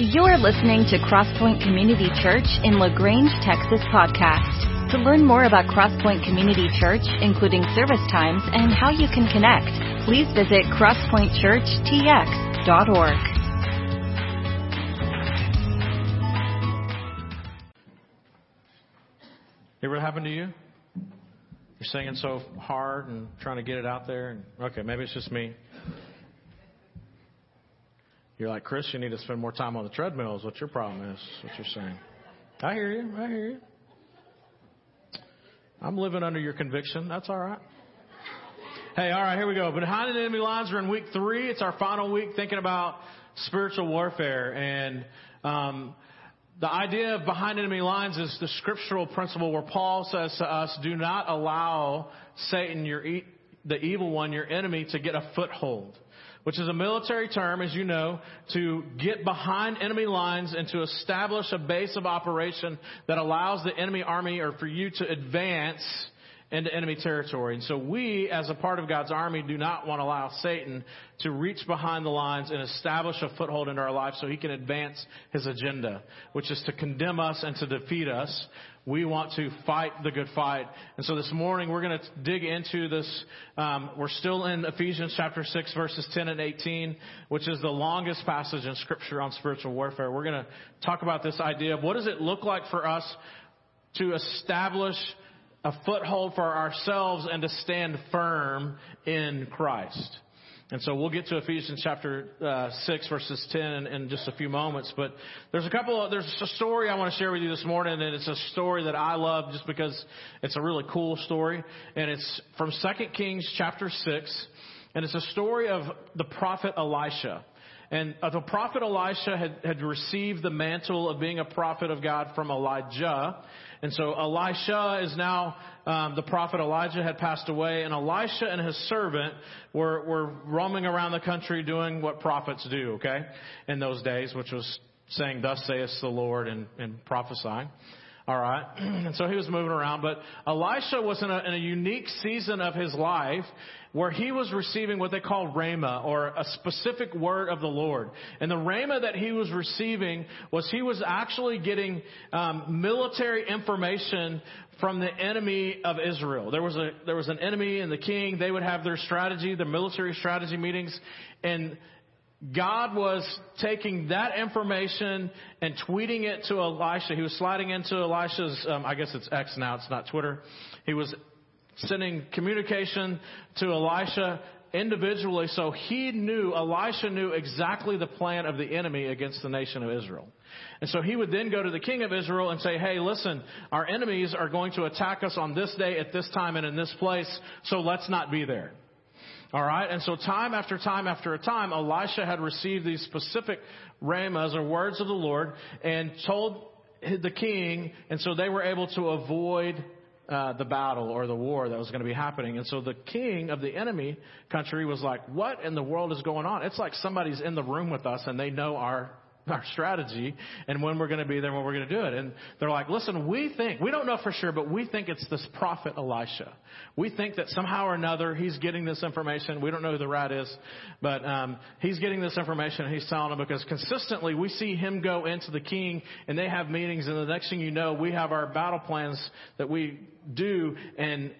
You're listening to Crosspoint Community Church in La Grange, Texas podcast. To learn more about Crosspoint Community Church, including service times and how you can connect, please visit crosspointchurchtx.org. Ever happened to you? You're singing so hard and trying to get it out there. And, okay, maybe it's just me. You're like, Chris, you need to spend more time on the treadmill, is what your problem is, what you're saying. I hear you. I hear you. I'm living under your conviction. That's all right. Hey, all right, here we go. Behind the enemy lines, we're in week three. It's our final week thinking about spiritual warfare. And um, the idea of behind enemy lines is the scriptural principle where Paul says to us, do not allow Satan, your e- the evil one, your enemy, to get a foothold which is a military term, as you know, to get behind enemy lines and to establish a base of operation that allows the enemy army or for you to advance into enemy territory. And so we, as a part of God's army, do not want to allow Satan to reach behind the lines and establish a foothold into our life so he can advance his agenda, which is to condemn us and to defeat us. We want to fight the good fight. And so this morning we're going to dig into this. Um, we're still in Ephesians chapter 6 verses 10 and 18, which is the longest passage in scripture on spiritual warfare. We're going to talk about this idea of what does it look like for us to establish a foothold for ourselves and to stand firm in Christ. And so we'll get to Ephesians chapter uh, 6 verses 10 in, in, just a few moments. But there's a couple of, there's a story I want to share with you this morning and it's a story that I love just because it's a really cool story. And it's from 2 Kings chapter 6. And it's a story of the prophet Elisha. And uh, the prophet Elisha had, had received the mantle of being a prophet of God from Elijah. And so Elisha is now, um, the prophet Elijah had passed away, and Elisha and his servant were, were roaming around the country doing what prophets do, okay, in those days, which was saying, Thus saith the Lord, and, and prophesying. All right. And so he was moving around, but Elisha was in a, in a unique season of his life where he was receiving what they call rhema or a specific word of the Lord. And the rhema that he was receiving was he was actually getting um, military information from the enemy of Israel. There was a there was an enemy and the king. They would have their strategy, their military strategy meetings, and God was taking that information and tweeting it to Elisha. He was sliding into Elisha's, um, I guess it's X now, it's not Twitter. He was sending communication to Elisha individually so he knew, Elisha knew exactly the plan of the enemy against the nation of Israel. And so he would then go to the king of Israel and say, hey, listen, our enemies are going to attack us on this day at this time and in this place, so let's not be there. All right. And so time after time after a time, Elisha had received these specific rhemas or words of the Lord and told the king, and so they were able to avoid uh, the battle or the war that was going to be happening. And so the king of the enemy country was like, what in the world is going on? It's like somebody's in the room with us and they know our our strategy and when we're going to be there and when we're going to do it. And they're like, listen, we think, we don't know for sure, but we think it's this prophet Elisha. We think that somehow or another he's getting this information. We don't know who the rat is, but um, he's getting this information and he's telling them because consistently we see him go into the king and they have meetings and the next thing you know, we have our battle plans that we do and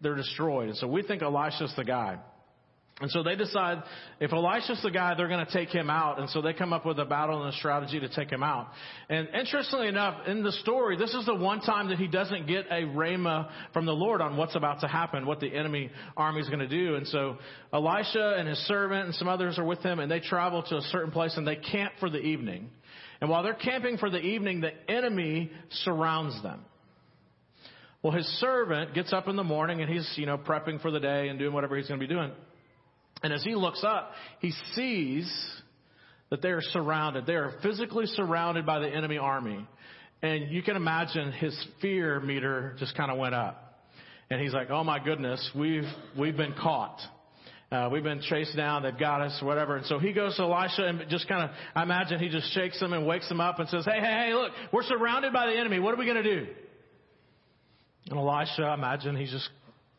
they're destroyed. And so we think Elisha's the guy. And so they decide if Elisha's the guy, they're going to take him out. And so they come up with a battle and a strategy to take him out. And interestingly enough, in the story, this is the one time that he doesn't get a rhema from the Lord on what's about to happen, what the enemy army is going to do. And so Elisha and his servant and some others are with him and they travel to a certain place and they camp for the evening. And while they're camping for the evening, the enemy surrounds them. Well, his servant gets up in the morning and he's, you know, prepping for the day and doing whatever he's going to be doing. And as he looks up, he sees that they are surrounded. They are physically surrounded by the enemy army. And you can imagine his fear meter just kind of went up. And he's like, oh my goodness, we've, we've been caught. Uh, we've been chased down. They've got us, whatever. And so he goes to Elisha and just kind of, I imagine he just shakes him and wakes him up and says, hey, hey, hey, look, we're surrounded by the enemy. What are we going to do? And Elisha, I imagine he's just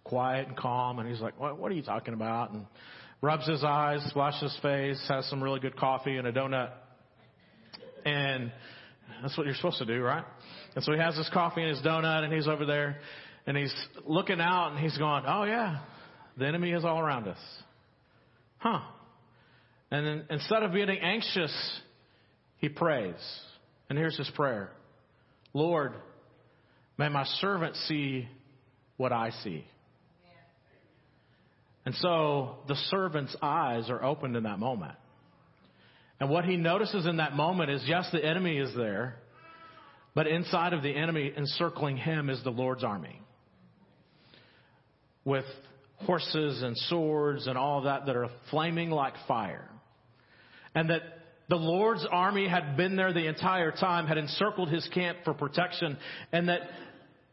quiet and calm and he's like, what, what are you talking about? And rubs his eyes, washes his face, has some really good coffee and a donut. And that's what you're supposed to do, right? And so he has his coffee and his donut and he's over there and he's looking out and he's going, oh yeah, the enemy is all around us. Huh. And then instead of getting anxious, he prays. And here's his prayer. Lord, may my servant see what I see. And so the servant's eyes are opened in that moment. And what he notices in that moment is yes, the enemy is there, but inside of the enemy encircling him is the Lord's army. With horses and swords and all that that are flaming like fire. And that the Lord's army had been there the entire time, had encircled his camp for protection, and that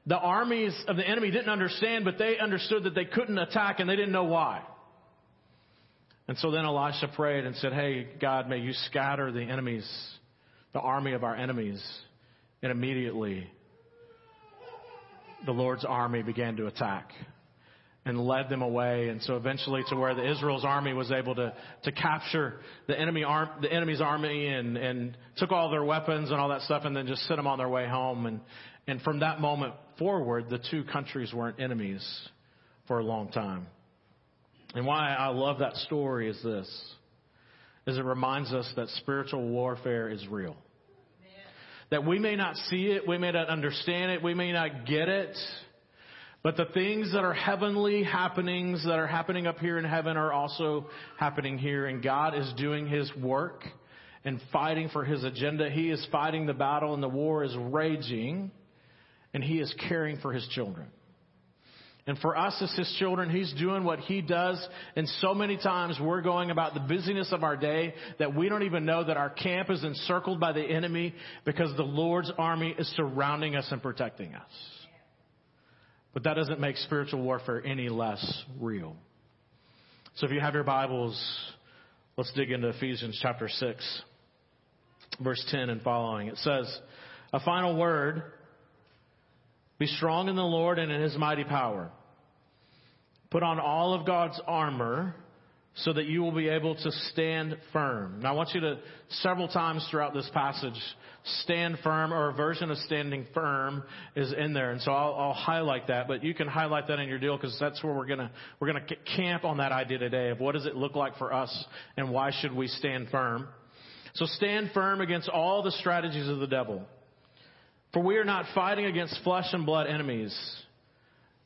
the armies of the enemy didn't understand, but they understood that they couldn't attack and they didn't know why. And so then Elisha prayed and said, Hey, God, may you scatter the enemies, the army of our enemies. And immediately, the Lord's army began to attack and led them away. And so eventually to where the Israel's army was able to, to capture the enemy arm, the enemy's army and, and took all their weapons and all that stuff and then just sent them on their way home. And, and from that moment forward, the two countries weren't enemies for a long time. And why I love that story is this, is it reminds us that spiritual warfare is real. That we may not see it, we may not understand it, we may not get it, but the things that are heavenly happenings that are happening up here in heaven are also happening here, and God is doing His work and fighting for His agenda. He is fighting the battle, and the war is raging, and He is caring for His children. And for us as His children, He's doing what He does, and so many times we're going about the busyness of our day that we don't even know that our camp is encircled by the enemy because the Lord's army is surrounding us and protecting us. But that doesn't make spiritual warfare any less real. So if you have your Bibles, let's dig into Ephesians chapter 6, verse 10 and following. It says, A final word be strong in the Lord and in his mighty power. Put on all of God's armor so that you will be able to stand firm. Now I want you to several times throughout this passage stand firm or a version of standing firm is in there. And so I'll, I'll highlight that, but you can highlight that in your deal because that's where we're going to, we're going to camp on that idea today of what does it look like for us and why should we stand firm. So stand firm against all the strategies of the devil. For we are not fighting against flesh and blood enemies,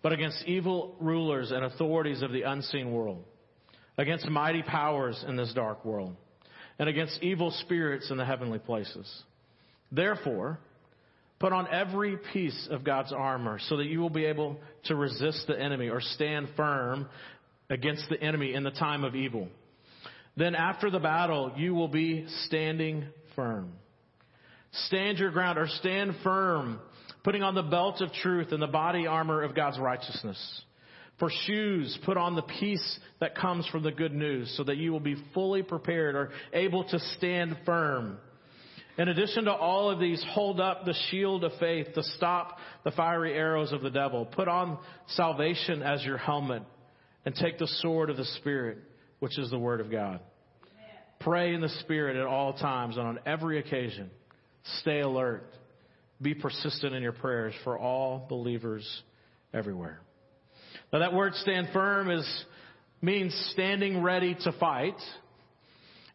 but against evil rulers and authorities of the unseen world, against mighty powers in this dark world, and against evil spirits in the heavenly places. Therefore, put on every piece of God's armor so that you will be able to resist the enemy or stand firm against the enemy in the time of evil. Then after the battle, you will be standing firm. Stand your ground or stand firm, putting on the belt of truth and the body armor of God's righteousness. For shoes, put on the peace that comes from the good news so that you will be fully prepared or able to stand firm. In addition to all of these, hold up the shield of faith to stop the fiery arrows of the devil. Put on salvation as your helmet and take the sword of the Spirit, which is the Word of God. Pray in the Spirit at all times and on every occasion. Stay alert. Be persistent in your prayers for all believers everywhere. Now that word stand firm is, means standing ready to fight.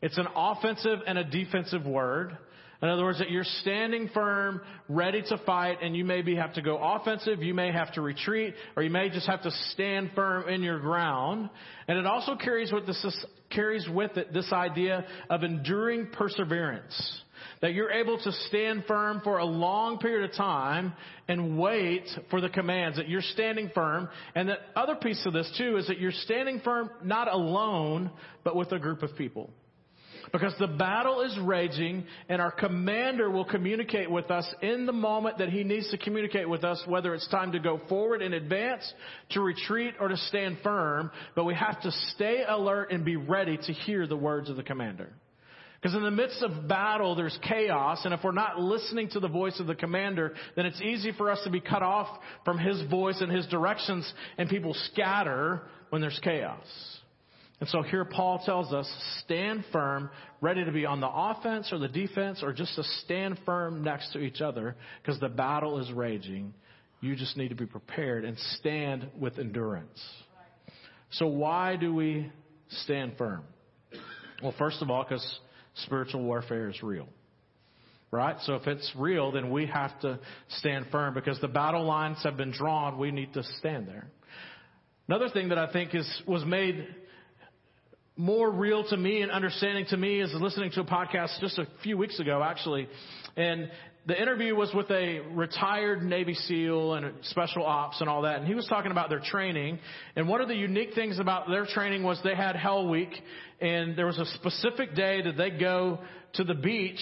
It's an offensive and a defensive word. In other words, that you're standing firm, ready to fight, and you maybe have to go offensive, you may have to retreat, or you may just have to stand firm in your ground. And it also carries with, this, carries with it this idea of enduring perseverance. That you're able to stand firm for a long period of time and wait for the commands. That you're standing firm. And the other piece of this too is that you're standing firm not alone, but with a group of people. Because the battle is raging and our commander will communicate with us in the moment that he needs to communicate with us, whether it's time to go forward in advance, to retreat, or to stand firm. But we have to stay alert and be ready to hear the words of the commander. Because in the midst of battle, there's chaos, and if we're not listening to the voice of the commander, then it's easy for us to be cut off from his voice and his directions, and people scatter when there's chaos. And so here Paul tells us stand firm, ready to be on the offense or the defense or just to stand firm next to each other because the battle is raging. You just need to be prepared and stand with endurance. So why do we stand firm? Well, first of all, because spiritual warfare is real. Right? So if it's real, then we have to stand firm because the battle lines have been drawn. We need to stand there. Another thing that I think is, was made more real to me and understanding to me is listening to a podcast just a few weeks ago, actually. And the interview was with a retired Navy SEAL and special ops and all that. And he was talking about their training. And one of the unique things about their training was they had Hell Week. And there was a specific day that they go to the beach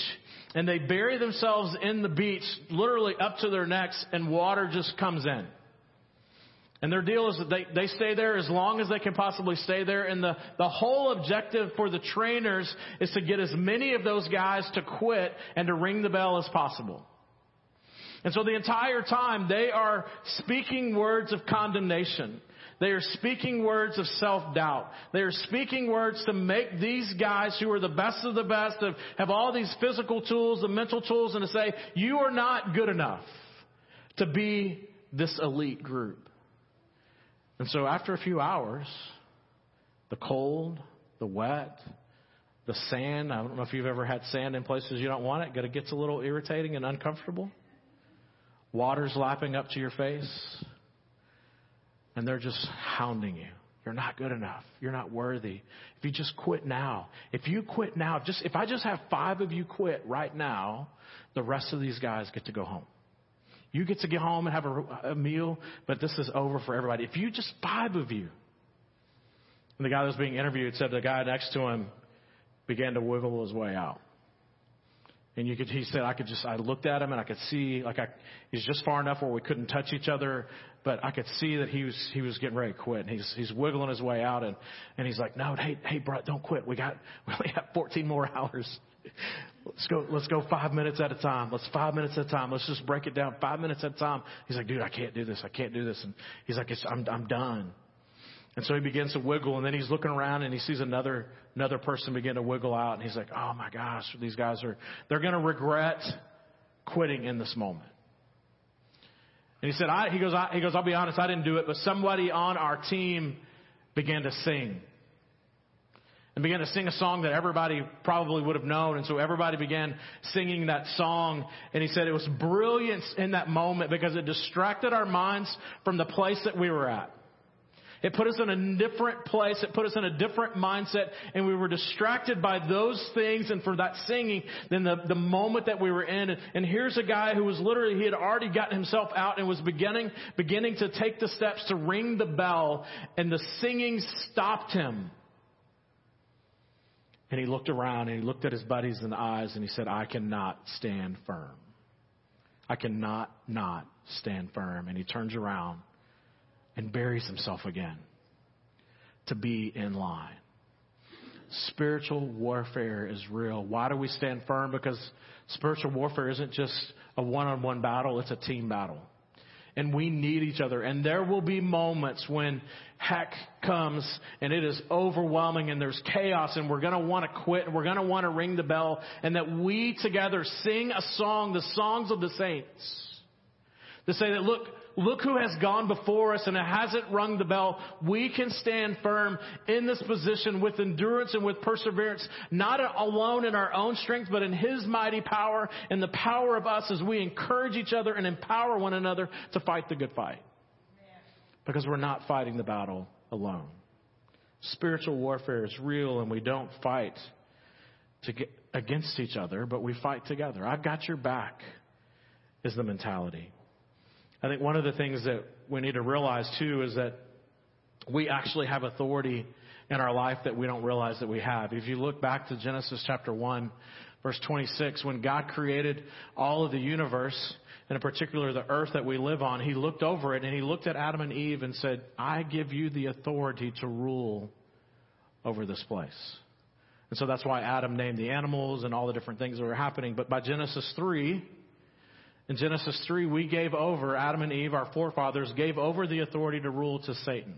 and they bury themselves in the beach, literally up to their necks, and water just comes in. And their deal is that they, they stay there as long as they can possibly stay there. And the, the whole objective for the trainers is to get as many of those guys to quit and to ring the bell as possible. And so the entire time they are speaking words of condemnation. They are speaking words of self-doubt. They are speaking words to make these guys who are the best of the best, have, have all these physical tools, the mental tools, and to say, you are not good enough to be this elite group. And so after a few hours, the cold, the wet, the sand, I don't know if you've ever had sand in places you don't want it, it gets a little irritating and uncomfortable. Water's lapping up to your face, and they're just hounding you. You're not good enough. You're not worthy. If you just quit now, if you quit now, just if I just have five of you quit right now, the rest of these guys get to go home. You get to get home and have a, a meal, but this is over for everybody. If you just five of you, and the guy that was being interviewed said the guy next to him began to wiggle his way out. And you could, he said, I could just, I looked at him and I could see, like I, he's just far enough where we couldn't touch each other, but I could see that he was, he was getting ready to quit. And he's, he's wiggling his way out and, and he's like, no, hey, hey, bro, don't quit. We got, we only have 14 more hours. Let's go, let's go five minutes at a time. Let's five minutes at a time. Let's just break it down five minutes at a time. He's like, dude, I can't do this. I can't do this. And he's like, I'm, I'm done. And so he begins to wiggle and then he's looking around and he sees another, another person begin to wiggle out and he's like, oh my gosh, these guys are, they're going to regret quitting in this moment. And he said, I, he goes, I, he goes, I'll be honest, I didn't do it, but somebody on our team began to sing and began to sing a song that everybody probably would have known. And so everybody began singing that song. And he said it was brilliant in that moment because it distracted our minds from the place that we were at. It put us in a different place. It put us in a different mindset and we were distracted by those things and for that singing than the, the moment that we were in. And, here's a guy who was literally, he had already gotten himself out and was beginning, beginning to take the steps to ring the bell and the singing stopped him. And he looked around and he looked at his buddies in the eyes and he said, I cannot stand firm. I cannot not stand firm. And he turns around and buries himself again to be in line. Spiritual warfare is real. Why do we stand firm? Because spiritual warfare isn't just a one on one battle, it's a team battle and we need each other. And there will be moments when heck comes and it is overwhelming and there's chaos and we're going to want to quit and we're going to want to ring the bell and that we together sing a song, the songs of the saints. To say that, look, Look who has gone before us and hasn't rung the bell. We can stand firm in this position with endurance and with perseverance, not alone in our own strength, but in His mighty power and the power of us as we encourage each other and empower one another to fight the good fight. Because we're not fighting the battle alone. Spiritual warfare is real and we don't fight against each other, but we fight together. I've got your back is the mentality. I think one of the things that we need to realize too is that we actually have authority in our life that we don't realize that we have. If you look back to Genesis chapter 1, verse 26, when God created all of the universe, and in particular the earth that we live on, he looked over it and he looked at Adam and Eve and said, I give you the authority to rule over this place. And so that's why Adam named the animals and all the different things that were happening. But by Genesis 3, in Genesis 3, we gave over, Adam and Eve, our forefathers, gave over the authority to rule to Satan.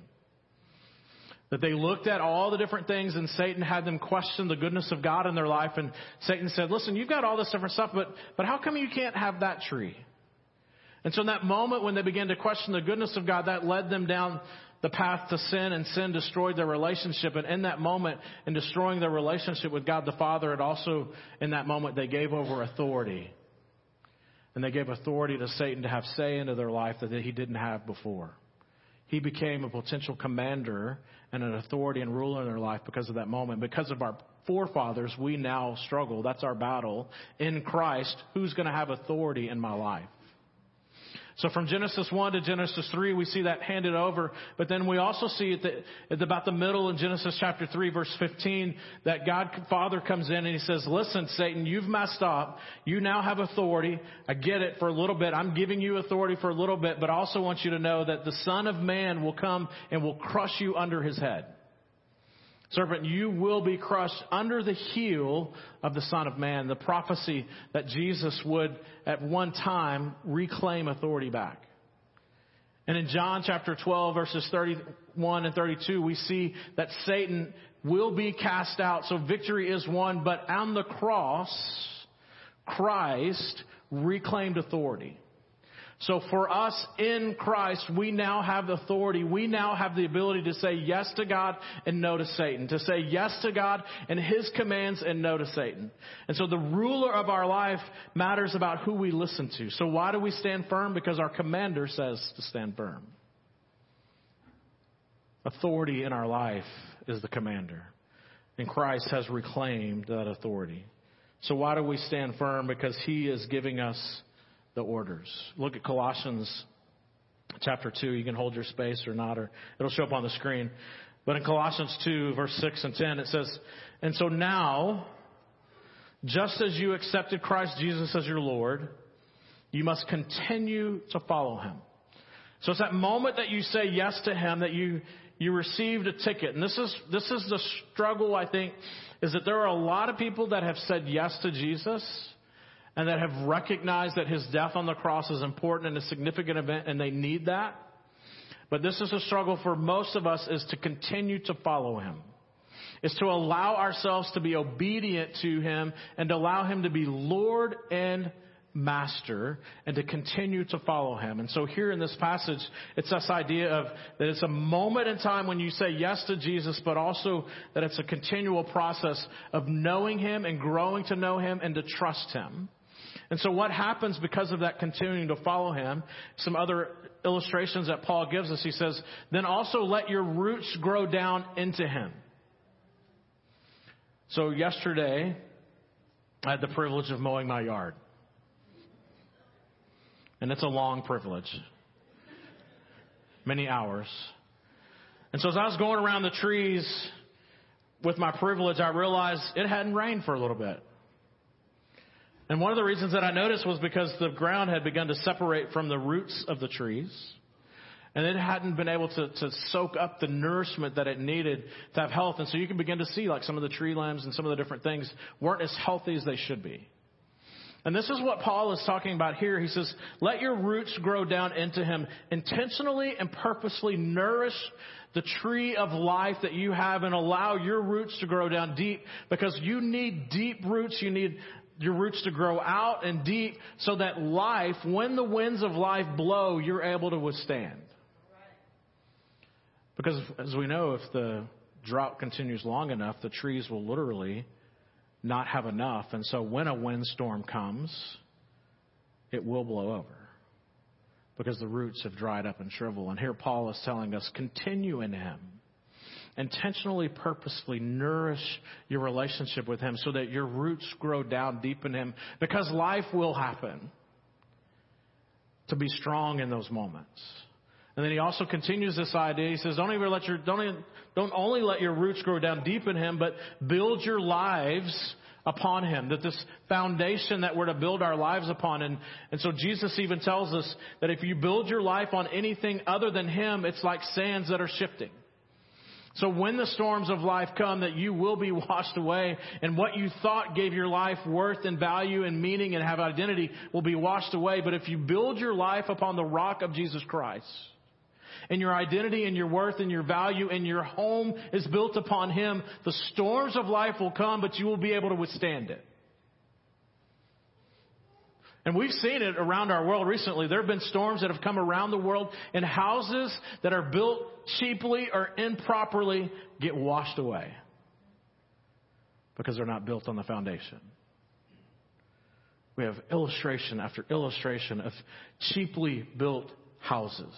That they looked at all the different things and Satan had them question the goodness of God in their life and Satan said, listen, you've got all this different stuff, but, but how come you can't have that tree? And so in that moment when they began to question the goodness of God, that led them down the path to sin and sin destroyed their relationship. And in that moment, in destroying their relationship with God the Father, it also, in that moment, they gave over authority. And they gave authority to Satan to have say into their life that he didn't have before. He became a potential commander and an authority and ruler in their life because of that moment. Because of our forefathers, we now struggle. That's our battle. In Christ, who's going to have authority in my life? So from Genesis 1 to Genesis 3, we see that handed over. But then we also see at, the, at about the middle in Genesis chapter 3 verse 15 that God Father comes in and he says, listen, Satan, you've messed up. You now have authority. I get it for a little bit. I'm giving you authority for a little bit, but I also want you to know that the Son of Man will come and will crush you under his head. Serpent, you will be crushed under the heel of the Son of Man. The prophecy that Jesus would at one time reclaim authority back. And in John chapter 12 verses 31 and 32, we see that Satan will be cast out. So victory is won, but on the cross, Christ reclaimed authority. So for us in Christ, we now have authority. We now have the ability to say yes to God and no to Satan. To say yes to God and His commands and no to Satan. And so the ruler of our life matters about who we listen to. So why do we stand firm? Because our commander says to stand firm. Authority in our life is the commander. And Christ has reclaimed that authority. So why do we stand firm? Because He is giving us the orders. Look at Colossians chapter 2. You can hold your space or not, or it'll show up on the screen. But in Colossians 2, verse 6 and 10, it says, And so now, just as you accepted Christ Jesus as your Lord, you must continue to follow him. So it's that moment that you say yes to him that you, you received a ticket. And this is, this is the struggle, I think, is that there are a lot of people that have said yes to Jesus, and that have recognized that his death on the cross is important and a significant event and they need that. But this is a struggle for most of us is to continue to follow him. Is to allow ourselves to be obedient to him and to allow him to be Lord and master and to continue to follow him. And so here in this passage, it's this idea of that it's a moment in time when you say yes to Jesus, but also that it's a continual process of knowing him and growing to know him and to trust him. And so what happens because of that continuing to follow him? Some other illustrations that Paul gives us. He says, then also let your roots grow down into him. So yesterday, I had the privilege of mowing my yard. And it's a long privilege. Many hours. And so as I was going around the trees with my privilege, I realized it hadn't rained for a little bit. And one of the reasons that I noticed was because the ground had begun to separate from the roots of the trees. And it hadn't been able to, to soak up the nourishment that it needed to have health. And so you can begin to see like some of the tree limbs and some of the different things weren't as healthy as they should be. And this is what Paul is talking about here. He says, let your roots grow down into him. Intentionally and purposely nourish the tree of life that you have and allow your roots to grow down deep because you need deep roots. You need your roots to grow out and deep so that life, when the winds of life blow, you're able to withstand. Because as we know, if the drought continues long enough, the trees will literally not have enough. And so when a windstorm comes, it will blow over because the roots have dried up and shriveled. And here Paul is telling us, continue in him intentionally, purposefully nourish your relationship with Him so that your roots grow down deep in Him because life will happen. To be strong in those moments. And then he also continues this idea. He says, don't even let your, don't, even, don't only let your roots grow down deep in Him, but build your lives upon Him. That this foundation that we're to build our lives upon. And, and so Jesus even tells us that if you build your life on anything other than Him, it's like sands that are shifting. So when the storms of life come, that you will be washed away, and what you thought gave your life worth and value and meaning and have identity will be washed away. But if you build your life upon the rock of Jesus Christ, and your identity and your worth and your value and your home is built upon Him, the storms of life will come, but you will be able to withstand it. And we've seen it around our world recently. There have been storms that have come around the world and houses that are built cheaply or improperly get washed away because they're not built on the foundation. We have illustration after illustration of cheaply built houses.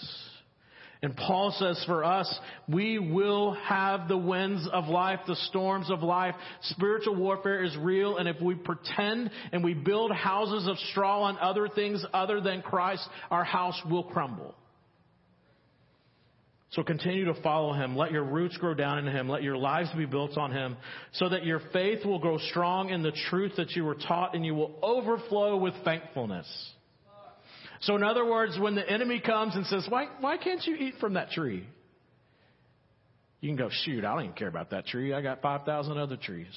And Paul says for us, we will have the winds of life, the storms of life. Spiritual warfare is real, and if we pretend and we build houses of straw and other things other than Christ, our house will crumble. So continue to follow him. Let your roots grow down in him. Let your lives be built on him so that your faith will grow strong in the truth that you were taught and you will overflow with thankfulness. So in other words, when the enemy comes and says, why, why can't you eat from that tree? You can go, shoot, I don't even care about that tree. I got 5,000 other trees.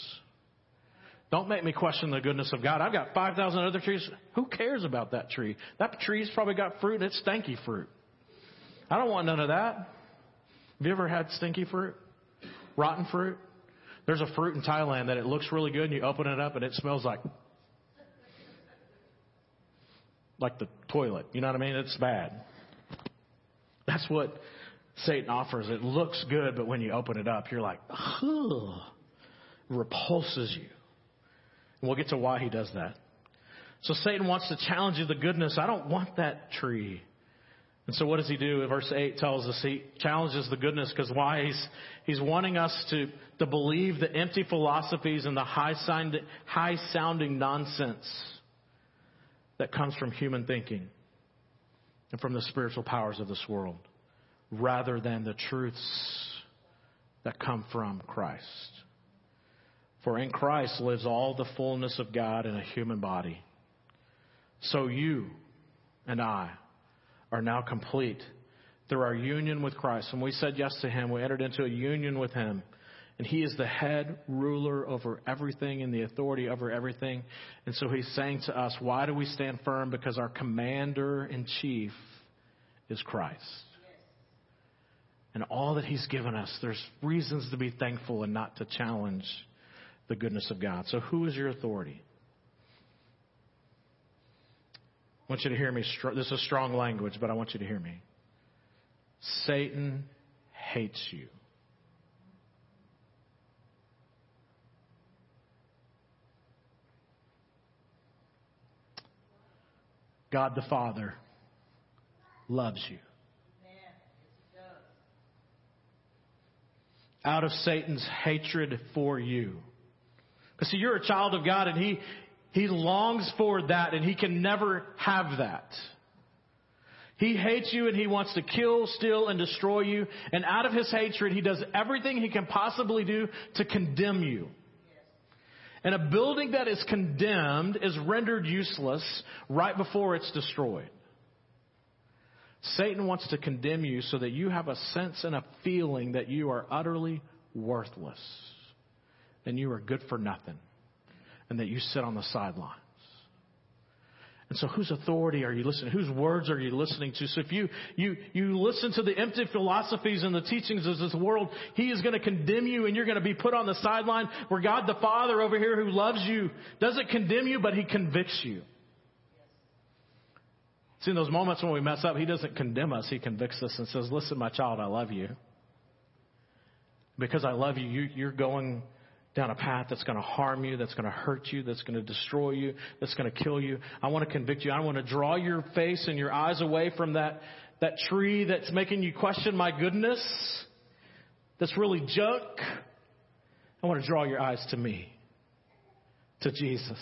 Don't make me question the goodness of God. I've got 5,000 other trees. Who cares about that tree? That tree's probably got fruit and it's stinky fruit. I don't want none of that. Have you ever had stinky fruit? Rotten fruit? There's a fruit in Thailand that it looks really good and you open it up and it smells like like the toilet. You know what I mean? It's bad. That's what Satan offers. It looks good, but when you open it up, you're like, ugh. Repulses you. And we'll get to why he does that. So Satan wants to challenge you the goodness. I don't want that tree. And so what does he do? Verse 8 tells us he challenges the goodness because why? He's, he's wanting us to, to believe the empty philosophies and the high, high sounding nonsense that comes from human thinking and from the spiritual powers of this world rather than the truths that come from Christ. For in Christ lives all the fullness of God in a human body. So you and I are now complete through our union with Christ. When we said yes to Him, we entered into a union with Him. And he is the head ruler over everything and the authority over everything. And so he's saying to us, why do we stand firm? Because our commander in chief is Christ. And all that he's given us, there's reasons to be thankful and not to challenge the goodness of God. So who is your authority? I want you to hear me. This is strong language, but I want you to hear me. Satan hates you. God the Father loves you. Out of Satan's hatred for you. Because see, you're a child of God and he, he longs for that and he can never have that. He hates you and he wants to kill, steal, and destroy you. And out of his hatred, he does everything he can possibly do to condemn you. And a building that is condemned is rendered useless right before it's destroyed. Satan wants to condemn you so that you have a sense and a feeling that you are utterly worthless and you are good for nothing and that you sit on the sideline. And so whose authority are you listening? Whose words are you listening to? So if you, you, you listen to the empty philosophies and the teachings of this world, He is going to condemn you and you're going to be put on the sideline where God the Father over here who loves you doesn't condemn you, but He convicts you. See, in those moments when we mess up, He doesn't condemn us. He convicts us and says, listen, my child, I love you. Because I love you, you you're going down a path that's going to harm you, that's going to hurt you, that's going to destroy you, that's going to kill you. I want to convict you. I want to draw your face and your eyes away from that, that tree that's making you question my goodness, that's really junk. I want to draw your eyes to me, to Jesus.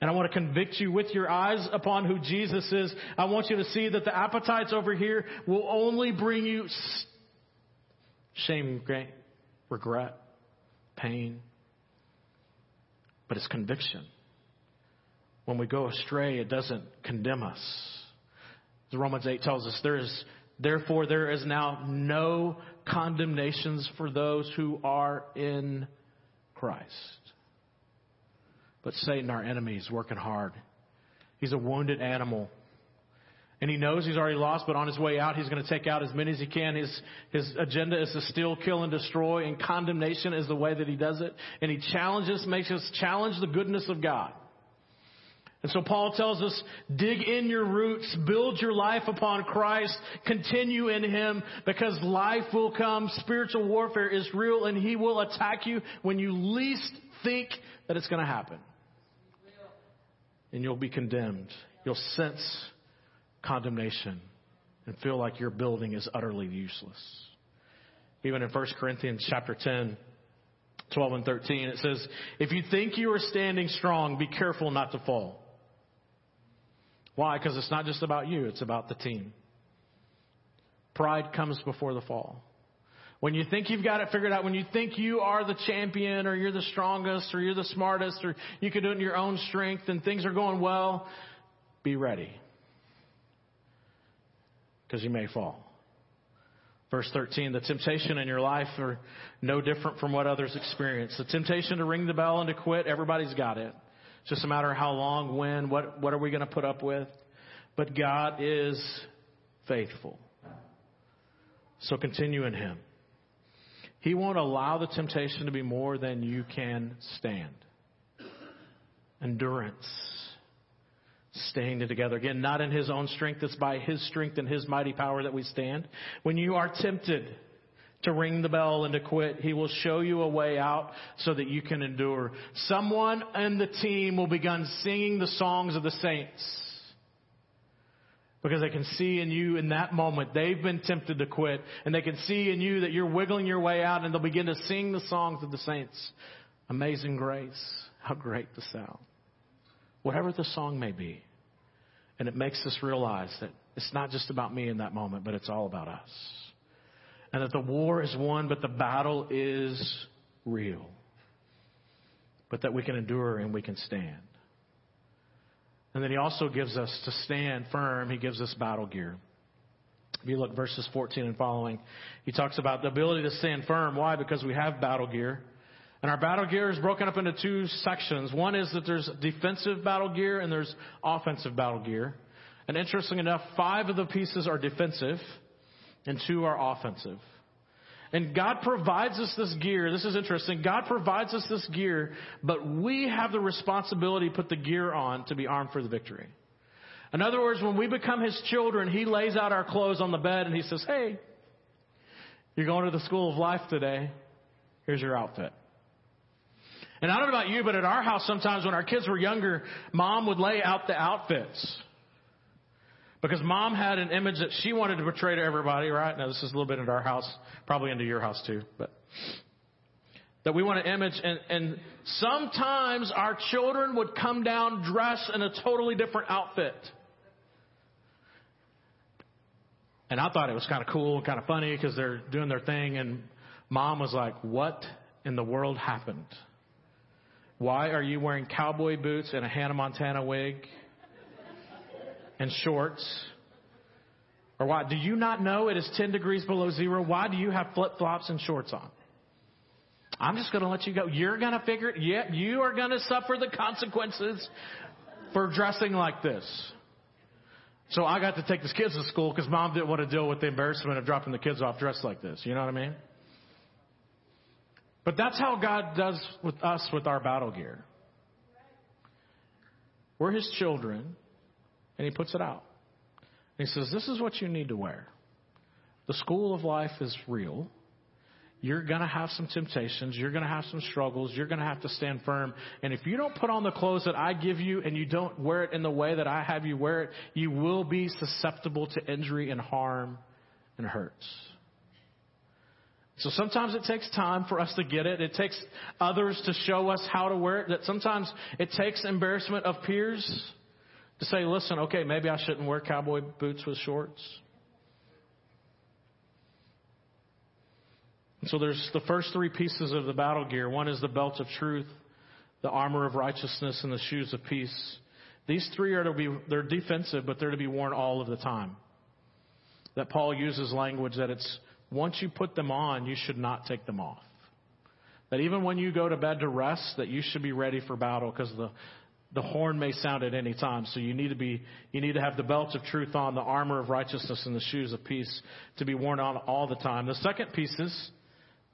And I want to convict you with your eyes upon who Jesus is. I want you to see that the appetites over here will only bring you shame, regret, pain, but it's conviction. When we go astray, it doesn't condemn us. As Romans 8 tells us, there is, therefore, there is now no condemnations for those who are in Christ. But Satan, our enemy, is working hard. He's a wounded animal And he knows he's already lost, but on his way out, he's going to take out as many as he can. His, his agenda is to steal, kill, and destroy, and condemnation is the way that he does it. And he challenges, makes us challenge the goodness of God. And so Paul tells us, dig in your roots, build your life upon Christ, continue in Him, because life will come. Spiritual warfare is real, and He will attack you when you least think that it's going to happen. And you'll be condemned. You'll sense condemnation and feel like your building is utterly useless. Even in 1 Corinthians chapter 10, 12 and 13, it says, If you think you are standing strong, be careful not to fall. Why? Because it's not just about you, it's about the team. Pride comes before the fall. When you think you've got it figured out, when you think you are the champion or you're the strongest or you're the smartest or you can do it in your own strength and things are going well, be ready. Because you may fall. Verse 13, the temptation in your life are no different from what others experience. The temptation to ring the bell and to quit, everybody's got it. It's just a matter of how long, when, what, what are we going to put up with? But God is faithful. So continue in Him. He won't allow the temptation to be more than you can stand. Endurance. Staying together. Again, not in His own strength, it's by His strength and His mighty power that we stand. When you are tempted, to ring the bell and to quit. He will show you a way out so that you can endure. Someone in the team will begin singing the songs of the saints. Because they can see in you in that moment, they've been tempted to quit, and they can see in you that you're wiggling your way out, and they'll begin to sing the songs of the saints. Amazing grace, how great the sound. Whatever the song may be. And it makes us realize that it's not just about me in that moment, but it's all about us and that the war is won, but the battle is real. But that we can endure and we can stand. And then he also gives us to stand firm, he gives us battle gear. If you look verses 14 and following, he talks about the ability to stand firm. Why? Because we have battle gear. And our battle gear is broken up into two sections. One is that there's defensive battle gear and there's offensive battle gear. And interesting enough, five of the pieces are defensive and two are offensive. And God provides us this gear. This is interesting. God provides us this gear, but we have the responsibility to put the gear on to be armed for the victory. In other words, when we become His children, He lays out our clothes on the bed and He says, Hey, you're going to the school of life today. Here's your outfit. And I don't know about you, but at our house sometimes when our kids were younger, mom would lay out the outfits. Because mom had an image that she wanted to portray to everybody, right? Now, this is a little bit into our house, probably into your house too, but that we want to image. And, and sometimes our children would come down dressed in a totally different outfit. And I thought it was kind of cool kind of funny because they're doing their thing. And mom was like, What in the world happened? Why are you wearing cowboy boots and a Hannah Montana wig? and shorts? Or why? Do you not know it is 10 degrees below zero? Why do you have flip flops and shorts on? I'm just going to let you go. You're going to figure it. Yep, you are going to suffer the consequences for dressing like this. So I got to take the kids to school because mom didn't want to deal with the embarrassment of dropping the kids off dressed like this. You know what I mean? But that's how God does with us with our battle gear. We're His children. And he puts it out. And he says, This is what you need to wear. The school of life is real. You're going to have some temptations. You're going to have some struggles. You're going to have to stand firm. And if you don't put on the clothes that I give you and you don't wear it in the way that I have you wear it, you will be susceptible to injury and harm and hurts. So sometimes it takes time for us to get it. It takes others to show us how to wear it. That sometimes it takes embarrassment of peers to say, listen, okay, maybe I shouldn't wear cowboy boots with shorts. So there's the first three pieces of the battle gear. One is the belt of truth, the armor of righteousness, and the shoes of peace. These three are to be, they're defensive, but they're to be worn all of the time. That Paul uses language that it's, once you put them on, you should not take them off. That even when you go to bed to rest, that you should be ready for battle because the, the horn may sound at any time. So you need to be, you need to have the belt of truth on, the armor of righteousness, and the shoes of peace to be worn on all the time. The second pieces,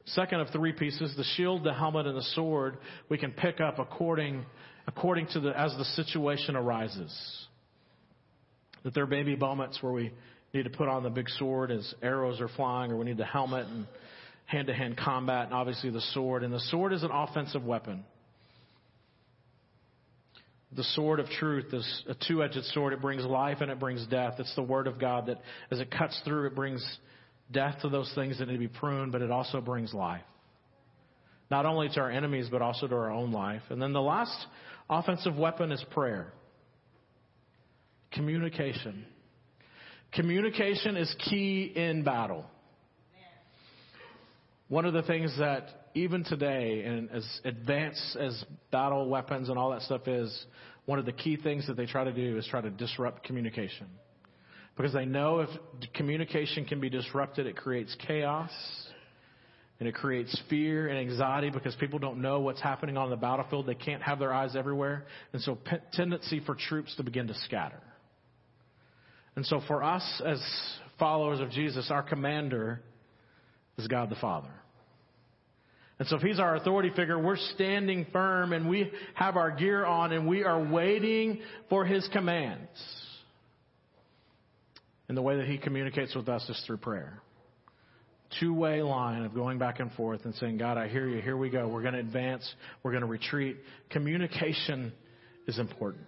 second of three pieces, the shield, the helmet, and the sword, we can pick up according, according to the, as the situation arises. That there may be moments where we need to put on the big sword as arrows are flying, or we need the helmet and hand to hand combat, and obviously the sword. And the sword is an offensive weapon. The sword of truth is a two edged sword. It brings life and it brings death. It's the word of God that as it cuts through, it brings death to those things that need to be pruned, but it also brings life. Not only to our enemies, but also to our own life. And then the last offensive weapon is prayer. Communication. Communication is key in battle. One of the things that even today, and as advanced as battle weapons and all that stuff is, one of the key things that they try to do is try to disrupt communication. Because they know if communication can be disrupted, it creates chaos and it creates fear and anxiety because people don't know what's happening on the battlefield. They can't have their eyes everywhere. And so, p- tendency for troops to begin to scatter. And so, for us as followers of Jesus, our commander is God the Father. And so if he's our authority figure, we're standing firm and we have our gear on and we are waiting for his commands. And the way that he communicates with us is through prayer. Two way line of going back and forth and saying, God, I hear you. Here we go. We're going to advance. We're going to retreat. Communication is important.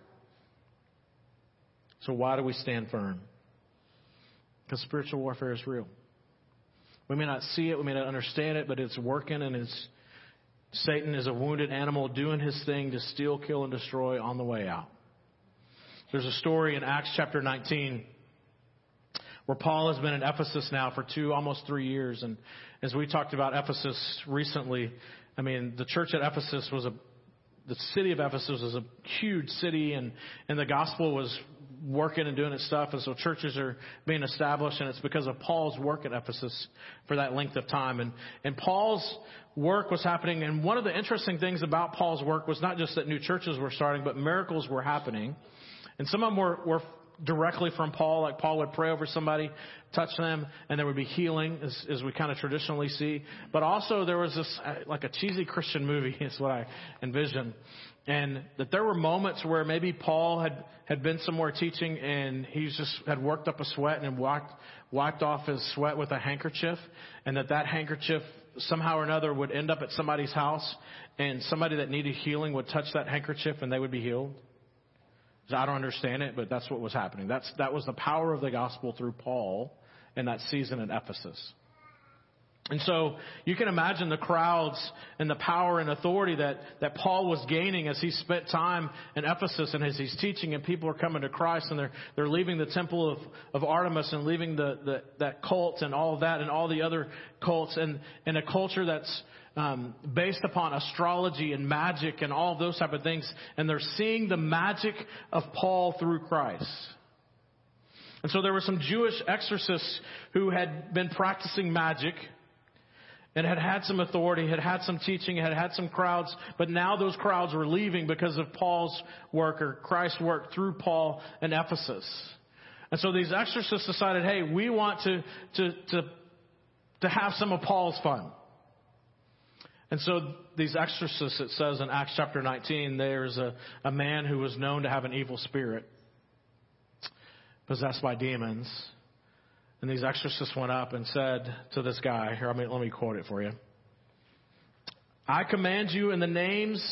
So why do we stand firm? Because spiritual warfare is real. We may not see it, we may not understand it, but it's working and it's Satan is a wounded animal doing his thing to steal, kill, and destroy on the way out. There's a story in Acts chapter 19 where Paul has been in Ephesus now for two, almost three years. And as we talked about Ephesus recently, I mean, the church at Ephesus was a, the city of Ephesus was a huge city and, and the gospel was working and doing its stuff, and so churches are being established, and it's because of Paul's work at Ephesus for that length of time. And, and Paul's work was happening, and one of the interesting things about Paul's work was not just that new churches were starting, but miracles were happening. And some of them were, were directly from Paul, like Paul would pray over somebody, touch them, and there would be healing, as, as we kind of traditionally see. But also there was this, uh, like a cheesy Christian movie, is what I envision. And that there were moments where maybe Paul had, had been somewhere teaching and he just had worked up a sweat and wiped, wiped off his sweat with a handkerchief and that that handkerchief somehow or another would end up at somebody's house and somebody that needed healing would touch that handkerchief and they would be healed. I don't understand it, but that's what was happening. That's, that was the power of the gospel through Paul in that season in Ephesus. And so you can imagine the crowds and the power and authority that, that Paul was gaining as he spent time in Ephesus and as he's teaching and people are coming to Christ and they're, they're leaving the temple of, of Artemis and leaving the, the, that cult and all of that and all the other cults and, and a culture that's um, based upon astrology and magic and all those type of things. And they're seeing the magic of Paul through Christ. And so there were some Jewish exorcists who had been practicing magic and had had some authority, had had some teaching, had had some crowds, but now those crowds were leaving because of Paul's work or Christ's work through Paul in Ephesus. And so these exorcists decided, hey, we want to, to, to, to have some of Paul's fun. And so these exorcists, it says in Acts chapter 19, there's a, a man who was known to have an evil spirit, possessed by demons. And these exorcists went up and said to this guy, here, I mean, let me quote it for you. I command you in the names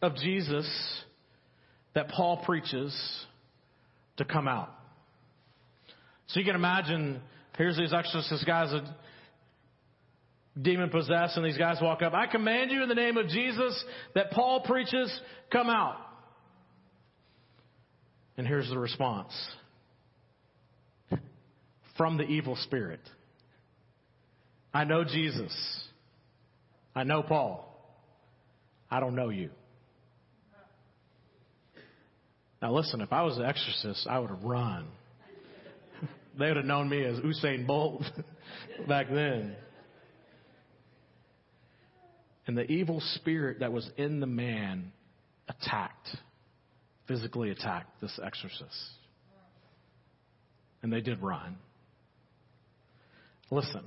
of Jesus that Paul preaches to come out. So you can imagine, here's these exorcist guys demon possessed, and these guys walk up. I command you in the name of Jesus that Paul preaches, come out. And here's the response from the evil spirit. I know Jesus. I know Paul. I don't know you. Now listen, if I was an exorcist, I would have run. they would have known me as Usain Bolt back then. And the evil spirit that was in the man attacked physically attacked this exorcist. And they did run. Listen,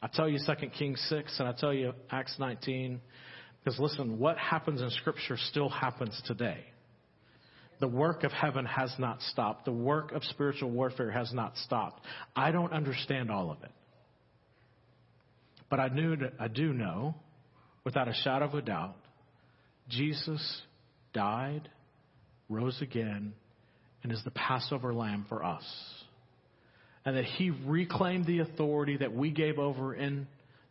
I tell you 2 Kings 6 and I tell you Acts 19 because listen, what happens in Scripture still happens today. The work of heaven has not stopped. The work of spiritual warfare has not stopped. I don't understand all of it. But I, knew, I do know, without a shadow of a doubt, Jesus died, rose again, and is the Passover lamb for us. And that he reclaimed the authority that we gave over in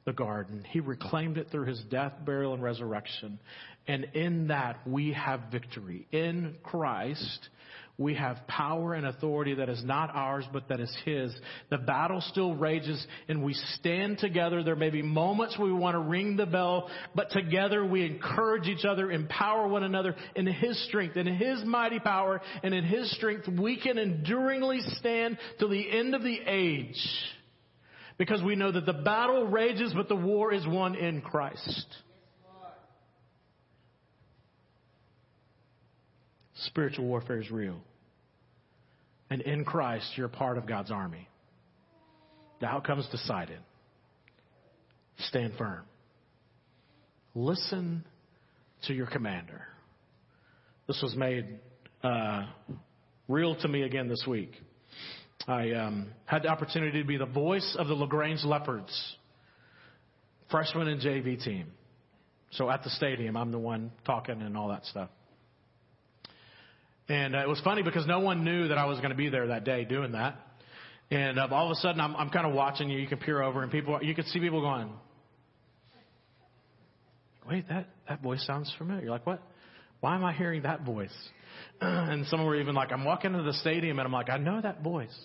the garden. He reclaimed it through his death, burial, and resurrection. And in that, we have victory. In Christ, we have power and authority that is not ours, but that is His. The battle still rages and we stand together. There may be moments we want to ring the bell, but together we encourage each other, empower one another in His strength, in His mighty power, and in His strength we can enduringly stand till the end of the age. Because we know that the battle rages, but the war is won in Christ. Spiritual warfare is real. And in Christ, you're part of God's army. The outcome's decided. Stand firm. Listen to your commander. This was made uh, real to me again this week. I um, had the opportunity to be the voice of the La Grange Leopards, freshman and JV team. So at the stadium, I'm the one talking and all that stuff. And uh, it was funny because no one knew that I was going to be there that day doing that. And uh, all of a sudden, I'm, I'm kind of watching you. You can peer over, and people, you can see people going, "Wait, that that voice sounds familiar." You're like, "What? Why am I hearing that voice?" and some were even like, "I'm walking into the stadium, and I'm like, I know that voice."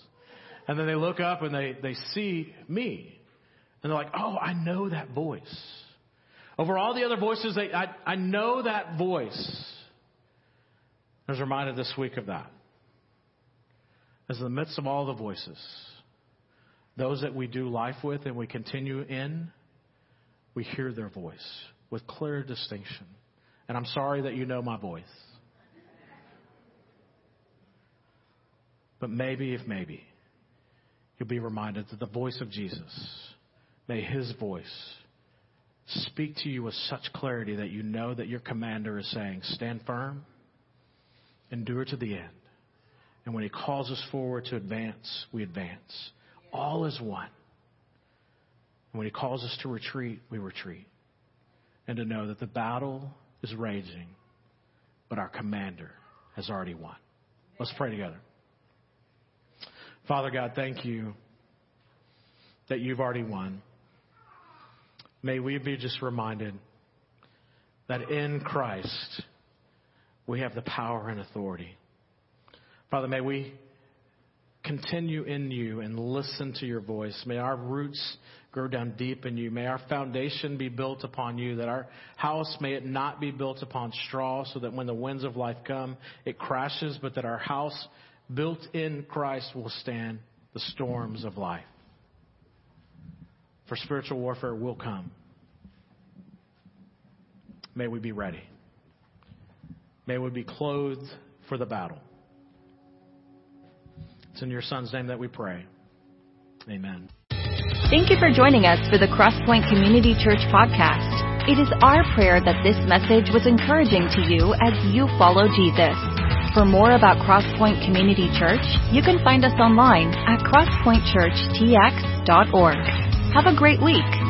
And then they look up and they they see me, and they're like, "Oh, I know that voice." Over all the other voices, they, I I know that voice. I was reminded this week of that. As in the midst of all the voices, those that we do life with and we continue in, we hear their voice with clear distinction. And I'm sorry that you know my voice. But maybe, if maybe, you'll be reminded that the voice of Jesus, may his voice speak to you with such clarity that you know that your commander is saying, Stand firm endure to the end. And when He calls us forward to advance, we advance. All is one. And when He calls us to retreat, we retreat. And to know that the battle is raging, but our commander has already won. Let's pray together. Father God, thank you that you've already won. May we be just reminded that in Christ, we have the power and authority. Father, may we continue in you and listen to your voice. May our roots grow down deep in you. May our foundation be built upon you, that our house may it not be built upon straw, so that when the winds of life come, it crashes, but that our house built in Christ will stand the storms of life. For spiritual warfare will come. May we be ready. May we be clothed for the battle. It's in your Son's name that we pray. Amen. Thank you for joining us for the Crosspoint Community Church podcast. It is our prayer that this message was encouraging to you as you follow Jesus. For more about Crosspoint Community Church, you can find us online at crosspointchurchtx.org. Have a great week.